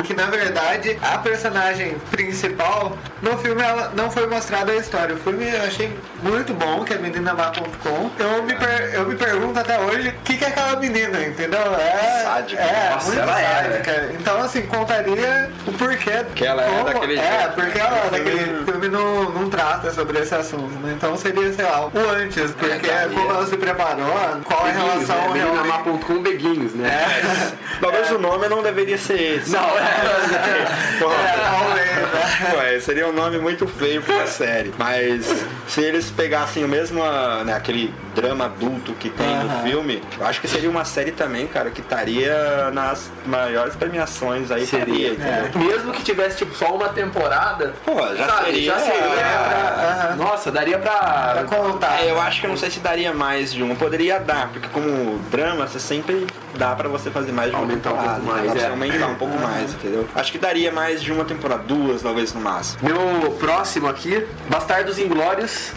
que, na verdade, a personagem principal no filme ela não foi mostrada a história. O filme eu achei muito bom, que é meninamá.com. Eu me, per- eu me pergunto até hoje o que, que é aquela menina, entendeu? É, Sádica. É, Nossa, muito ela é, sádica. Então, assim, contaria o porquê. Que ela é daquele É, jeito. porque ela filme daquele não- filme não, não trata sobre esse assunto, né? Então seria, sei lá, o antes, porque tá, como é. ela se preparou, qual a Beguinhos, relação né? realmente. Meninamá.com Beguinhos, né? É, Talvez o nome não deveria ser esse. Não, é. É, talvez, né? Ué, seria um nome muito feio pra série. Mas se eles pegassem o mesmo, né, aquele drama adulto que tem no filme, eu acho que seria uma série também, cara, que estaria nas maiores premiações aí. Seria. entendeu? Mesmo que tivesse tipo só uma temporada. Pô, já sabe, seria- Já seria pra- Aham. Nossa, daria pra. Pra contar. É, eu acho que eu não sei se daria mais de uma. Poderia dar, porque como drama, você sempre dá pra você fazer mais de uma Aumentar um temporada. pouco mais, é. aumentar um pouco mais, entendeu? Acho que daria mais de uma temporada, duas talvez no máximo. Meu próximo aqui, Bastardos Inglórios,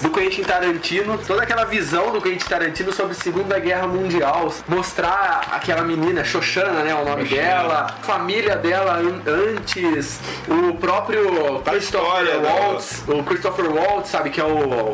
do Quentin Tarantino. Toda aquela visão do Quentin Tarantino sobre a Segunda Guerra Mundial. Mostrar aquela menina, Xoxana, né? O nome dela, a família dela an- antes, o próprio A história Christopher Waltz, o Christopher Waltz, sabe? Que é o,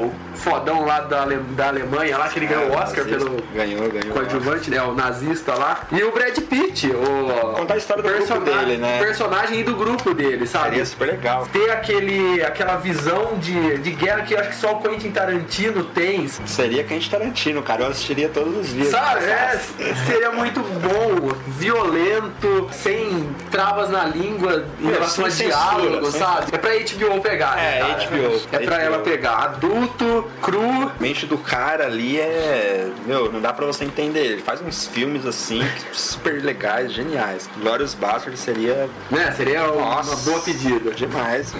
o fodão lá da, Ale- da Alemanha, lá que ele ganhou o Oscar Nazista. pelo Ganhou, ganhou. coadjuvante, né? O nazista lá. E o Brad Pitt, o contar a história do grupo personagem, dele, né? personagem e do grupo dele, sabe? Seria super legal. Ter aquele, aquela visão de, de guerra que eu acho que só o Quentin Tarantino tem. Seria Quentin Tarantino, cara. Eu assistiria todos os dias. Sabe? É, seria muito bom, violento, sem travas na língua em Meu, relação a diálogo, censura, sem- sabe? É pra HBO pegar, né, É, cara? HBO. É pra HBO. ela pegar. Adulto, cru. A mente do cara ali é. Meu, não dá pra você entender. Ele faz uns filmes assim, super legais, geniais. Glorious Bastard seria Né? Seria uma boa pedida. demais.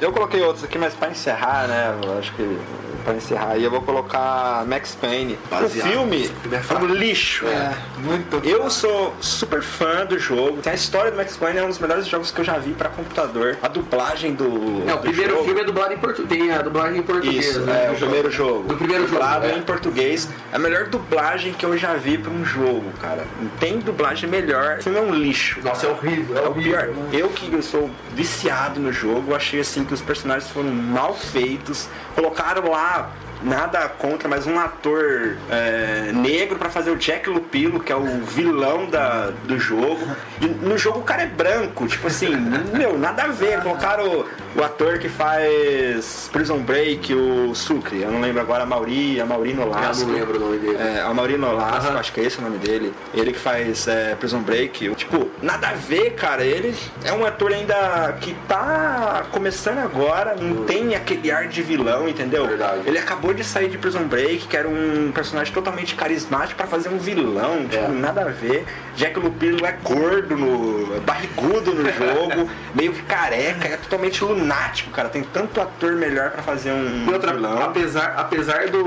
eu coloquei outros aqui, mas pra encerrar, né? Eu acho que. Pra encerrar aí, eu vou colocar Max Payne. Baseado. O filme É um lixo. É, muito. Eu sou super fã do jogo. A história do Max Payne é um dos melhores jogos que eu já vi pra computador. A dublagem do. É, o do primeiro jogo, filme é dublado em português. Tem a dublagem em português. Isso, né, é, o primeiro jogo. Do primeiro jogo, Dublado é. em português. É a melhor dublagem que eu já vi pra um jogo, cara. Não tem dublagem melhor. O filme é um lixo. Nossa, é horrível. É É o pior. horrível. Eu que eu sou viciado no jogo, achei assim que os personagens foram mal feitos. Colocaram lá nada contra, mas um ator é, negro pra fazer o Jack Lupilo, que é o vilão da, do jogo. E no jogo o cara é branco, tipo assim, meu, nada a ver. Colocaram o, o ator que faz Prison Break, o Sucre, eu não lembro agora, a Mauri, a Mauri Eu Nolasco. não lembro o nome dele. É, a Mauri Nolasco, acho que é esse o nome dele. Ele que faz é, Prison Break. Tipo, nada a ver, cara. Ele é um ator ainda que tá começando agora, não tem aquele ar de vilão, entendeu? Verdade. Ele acabou de sair de Prison Break, que era um personagem totalmente carismático pra fazer um vilão, tipo, É. nada a ver. Jack Lupilo é gordo, no, é barrigudo no jogo, meio que careca, é totalmente lunático, cara. Tem tanto ator melhor pra fazer um outra, vilão. apesar, apesar do,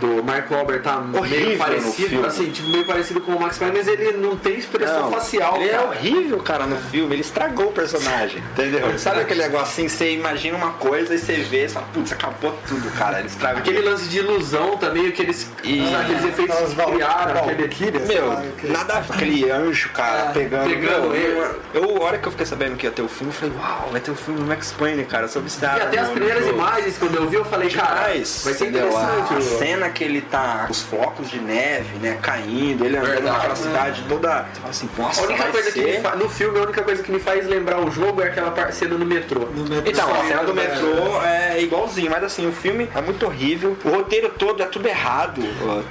do Mark Wahlberg tá Horrível meio parecido, assim, tipo, meio parecido com o Max Payne, mas ele não tem expressão Não, facial, Ele é cara. horrível, cara, no filme. Ele estragou o personagem, entendeu? Sabe aquele negócio assim, você imagina uma coisa e você vê, você fala, putz, acabou tudo, cara. Ele estragou. Aquele lance de ilusão também, aqueles, E- aqueles efeitos que criaram, aquele... Sei Meu, que- nada. Aquele anjo, cara, É, pegando. pegando meu, ele. Eu, a hora que eu fiquei sabendo que ia ter o filme, eu falei, uau, vai ter o filme do Max Payne, cara. Eu sou viciado. E até as primeiras jogo. imagens, quando eu vi, eu falei, cara, vai ser interessante. A, a cena que ele tá, os flocos de neve, né, caindo, ele andando Verdade. naquela cidade toda. Você fala assim, nossa, A única coisa que ser... fa... no filme, a única coisa que me faz lembrar o jogo é aquela cena no metrô. No metrô. Então, a cena do é, metrô é igualzinho, mas assim, o filme é muito horrível. O roteiro todo é tudo errado.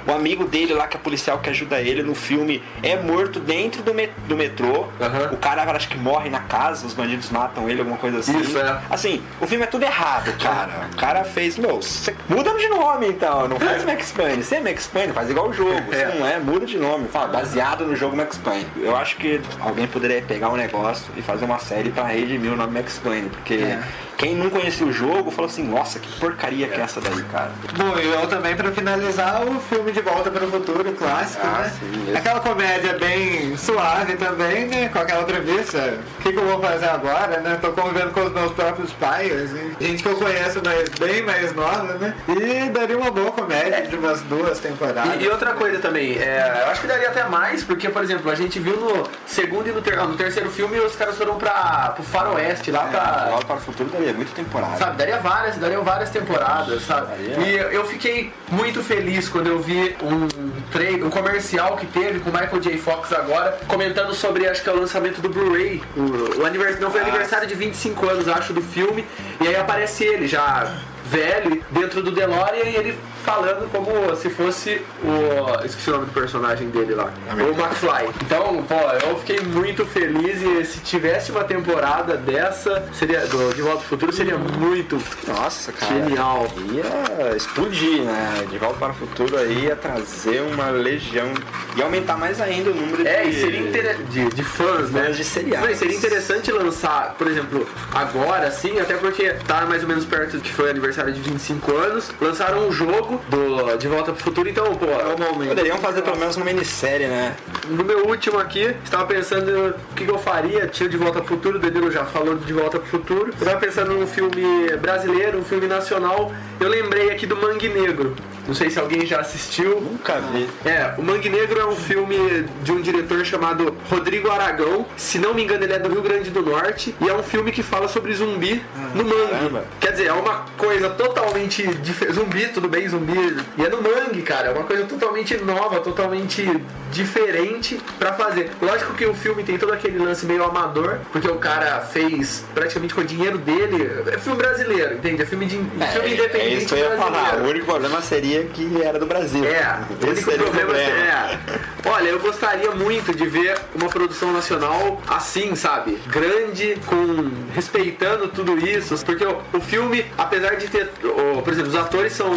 O amigo dele lá, que é policial que ajuda ele no filme, é morto dentro do, me- do metrô. Aham. O cara acho que morre na casa, os bandidos matam ele, alguma coisa assim. Isso, é. Assim, o filme é tudo errado, cara. O cara fez, meu, você muda de nome então, não faz Max Payne. Se é Max Payne, faz igual o jogo. Se É. não é, muda de nome. Fala, baseado no jogo Max Payne. Eu acho que alguém poderia pegar um negócio e fazer uma série pra redimir o nome Max Payne, porque É. quem não conhecia o jogo falou assim, nossa, que porcaria que é essa daí, cara. Bom, e eu também, pra finalizar, o filme De Volta para o Futuro, clássico, Ah, né? sim, Aquela comédia bem suave também, né? Com aquela premissa, o que, que eu vou fazer agora, né? Tô convivendo com os meus próprios pais, gente que eu conheço mas bem mais nova, né? E daria uma boa comédia de umas duas temporadas. E, e outra coisa também, é, eu acho que daria até mais, porque, por exemplo, a gente viu no segundo e no, ter- no terceiro filme os caras foram pra, pro faroeste, lá De pra. Volta para o futuro daria muita temporada. Sabe, daria várias, dariam várias temporadas, sabe? Daria. E eu fiquei muito feliz quando eu vi um trailer, um comercial que teve com o Michael J. Fox agora, comentando sobre, acho que é o lançamento do Blu-ray. O, o anivers- não foi Ah. aniversário de 25 anos, acho, do filme. E aí aparece ele já velho dentro do DeLorean e ele falando como se fosse o. Esqueci o nome do personagem dele lá. O McFly. Então, pô, eu fiquei muito feliz e se tivesse uma temporada dessa, seria. Do, de Volta ao Futuro, seria muito Nossa, cara. Genial. Ia explodir, né? De volta para o futuro aí ia trazer uma legião. Ia aumentar mais ainda o número É, de. e seria inter... de, de fãs, né? De seriados. Não, e seria interessante lançar, por exemplo, agora sim, até porque tá mais ou menos perto que foi o aniversário de 25 anos, lançaram um jogo do De Volta pro Futuro, então, pô, Poderiam fazer pelo menos uma minissérie, né? no meu último aqui, estava pensando o que, que eu faria, tinha De Volta pro Futuro, o Danilo já falou de De Volta pro Futuro. Eu tava pensando num filme brasileiro, um filme nacional, eu lembrei aqui do Mangue Negro. Não sei se alguém já assistiu. Nunca vi. É, o Mangue Negro é um filme de um diretor chamado Rodrigo Aragão. Se não me engano, ele é do Rio Grande do Norte. E é um filme que fala sobre zumbi no mangue. caramba. Quer dizer, é uma coisa totalmente diferente. Zumbi, tudo bem, zumbi. E é no mangue, cara. É uma coisa totalmente nova, totalmente diferente pra fazer. Lógico que o filme tem todo aquele lance meio amador, porque o cara fez praticamente com o dinheiro dele. É filme brasileiro, entende? É filme, de, filme independente é isso que eu ia brasileiro. falar. O único problema seria que era do Brasil. É, o Esse único seria o problema é. Olha, eu gostaria muito de ver uma produção nacional assim, sabe? Grande, com respeitando tudo isso. Porque o, o filme, apesar de ter. o- por exemplo, os atores são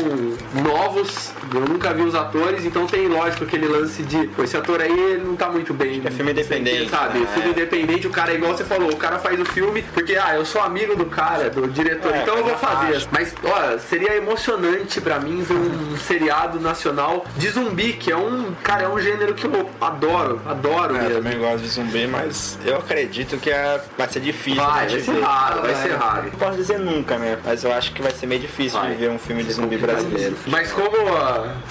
novos, eu nunca vi os atores, então tem lógico aquele lance de. Pô, esse ator aí ele não tá muito bem. É filme independente, Sabe? né? Filme independente, o cara é igual você falou, o cara faz o filme porque, ah, eu sou amigo do cara, do diretor, É, então eu vou fazer. acho. Mas, olha, seria emocionante pra mim ver um seriado nacional de zumbi, que é um, cara, é um gênero que eu adoro, adoro É, eu mesmo. também gosto de zumbi, mas eu acredito que é- vai ser difícil. Vai, né, vai de ser raro, vai Vai. ser raro. Não posso dizer nunca, né? Mas eu acho que vai ser meio difícil Vai. de ver um filme de zumbi brasileiro. Mas como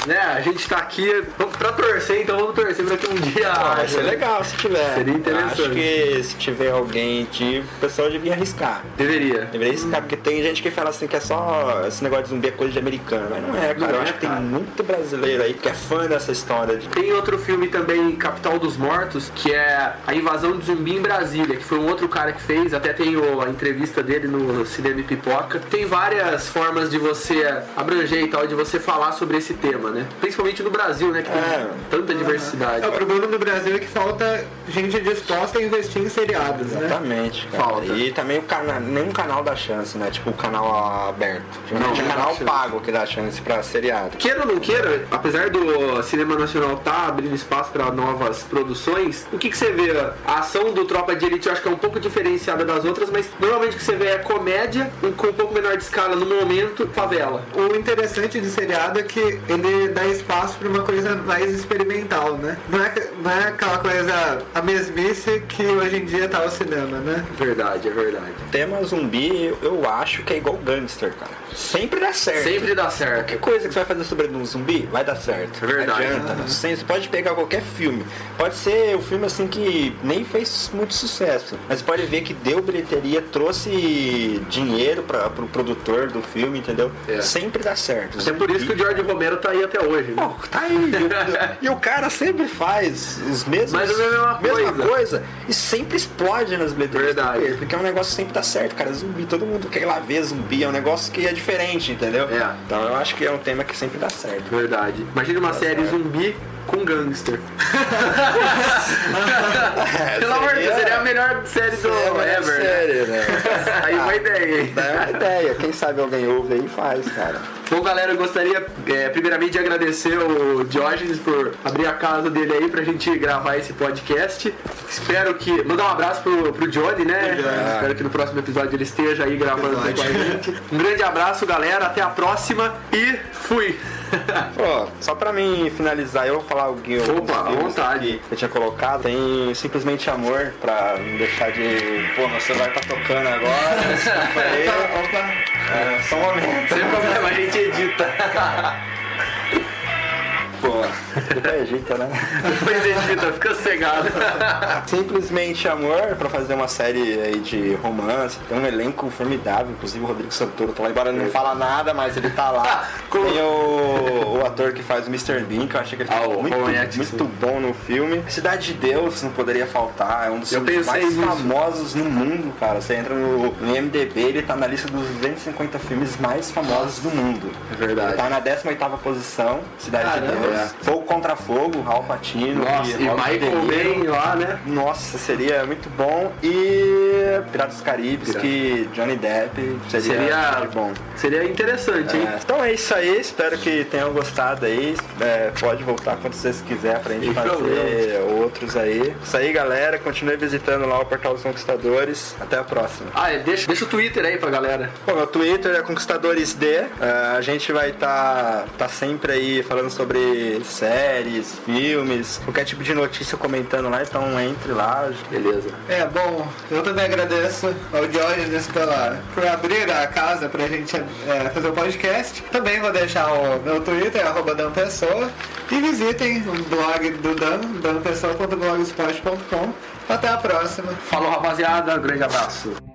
né, a gente tá aqui pra torcer, então vamos torcer pra que um dia. Ah, vai ser legal se tiver. Seria interessante. Acho que se tiver alguém, tipo, o pessoal devia arriscar. Deveria. Deveria arriscar, porque tem gente que fala assim que é só esse negócio de zumbi é coisa de americano. Mas não é, cara. Não eu é, acho que tem muito brasileiro aí que é fã dessa história de. Tem outro filme também, Capital dos Mortos, que é A Invasão de Zumbi em Brasília, que foi um outro cara que fez, até tem a entrevista dele no Cinema Pipoca. Tem várias formas de você abranger e tal, de você falar sobre esse tema, né? Principalmente no Brasil, né? Que tem É. tanta diversidade. É, o problema no Brasil é que falta gente disposta a investir em seriados, né? Exatamente, cara. Falta. E também o canal, nenhum canal dá chance, né? Tipo o canal aberto. Geralmente Não, é canal pago que dá chance pra seriado. Queira ou não queira, apesar do cinema nacional estar abrindo espaço para novas produções, o que, que você vê? A ação do Tropa de Elite eu acho que é um pouco diferenciada das outras, mas normalmente o que você vê é comédia um- com um pouco menor de escala no momento, favela. O interessante de seriado é que ele dá espaço para uma coisa mais experimental, né? Não é, não é aquela coisa, a mesmice que hoje em dia tá o cinema, né? Verdade, é verdade. Tema zumbi, eu, acho que é igual gangster, cara. Sempre dá certo. Sempre dá certo. Qualquer coisa que você vai fazer sobre um zumbi, vai dar certo. É verdade. Não adianta. Você você pode pegar qualquer filme. Pode ser um filme assim que nem fez muito sucesso. Mas pode ver que deu bilheteria, trouxe dinheiro para pro produtor do filme, entendeu? É. Sempre dá certo. É por isso que o George Romero tá aí até hoje. Né? Pô, tá aí. E o- cara sempre faz os mesmos. Mas a mesma mesma coisa. coisa. E sempre explode nas bilheterias. Verdade. dele, Porque é um negócio que sempre dá certo, cara. Zumbi, todo mundo quer ir lá ver zumbi. É um negócio que é diferente, entendeu? É. Então eu acho que é um tema que sempre dá certo. Verdade. Imagina uma série zumbi com gangster. Pelo amor de Deus, seria a melhor série do ever. né? sério, né? Aí uma ideia, hein? É uma ideia. Quem sabe alguém ouve aí e faz, cara. Bom, galera, eu gostaria é, primeiramente de agradecer o Diógenes por abrir a casa dele aí pra gente gravar esse podcast. Espero que. Mandar um abraço pro, pro Johnny, né? Espero que no próximo episódio ele esteja aí gravando com a gente. Um grande abraço, galera. Até a próxima e fui! Pô, só pra mim finalizar, eu vou falar alguém. Opa, à vontade. Que eu tinha colocado. Tem simplesmente amor pra não deixar de. Pô, meu celular tá tocando agora. Desculpa aí. É, só um momento. Sem problema, a gente edita. Pô, depois ajeita, né? Depois edita, fica cegado. Simplesmente Amor, pra fazer uma série aí de romance. Tem um elenco formidável, inclusive o Rodrigo Santoro tá lá, embora ele não fala nada, mas ele tá lá. Tem o, o ator que faz o Mr. Bean, que eu achei que ele Ah, muito, Atkinson. muito bom no filme. Cidade de Deus não poderia faltar, é um dos filmes mais famosos no mundo, cara. Você entra no, no IMDB, ele tá na lista dos 250 filmes mais famosos do mundo. É verdade. Ele tá na 18ª posição, Cidade de Caramba. Deus. Fogo contra Fogo, Raul Patino Nossa, e Michael. Bay lá, né? Nossa, seria muito bom. E Piratas dos Caribes, Piratas. que Johnny Depp seria, Seria, bom. seria interessante, hein? É, então é isso aí, espero que tenham gostado aí. É, pode voltar quando vocês quiserem pra gente Sem fazer problema. outros aí. Isso aí, galera. Continue visitando lá o Portal dos Conquistadores. Até a próxima. Ah, é, deixa, deixa o Twitter aí pra galera. Bom, meu Twitter é ConquistadoresD. É, a gente vai estar tá, sempre aí falando sobre séries, filmes, qualquer tipo de notícia comentando lá, então entre lá. Beleza. É, bom, eu também agradeço ao Diógenes pela, por abrir a casa pra gente é, fazer o podcast. Também vou deixar o meu Twitter, arroba Dan Pessoa. E visitem o blog do Dan, danpessoa.blogspot.com. Até a próxima. Falou, rapaziada. Grande abraço.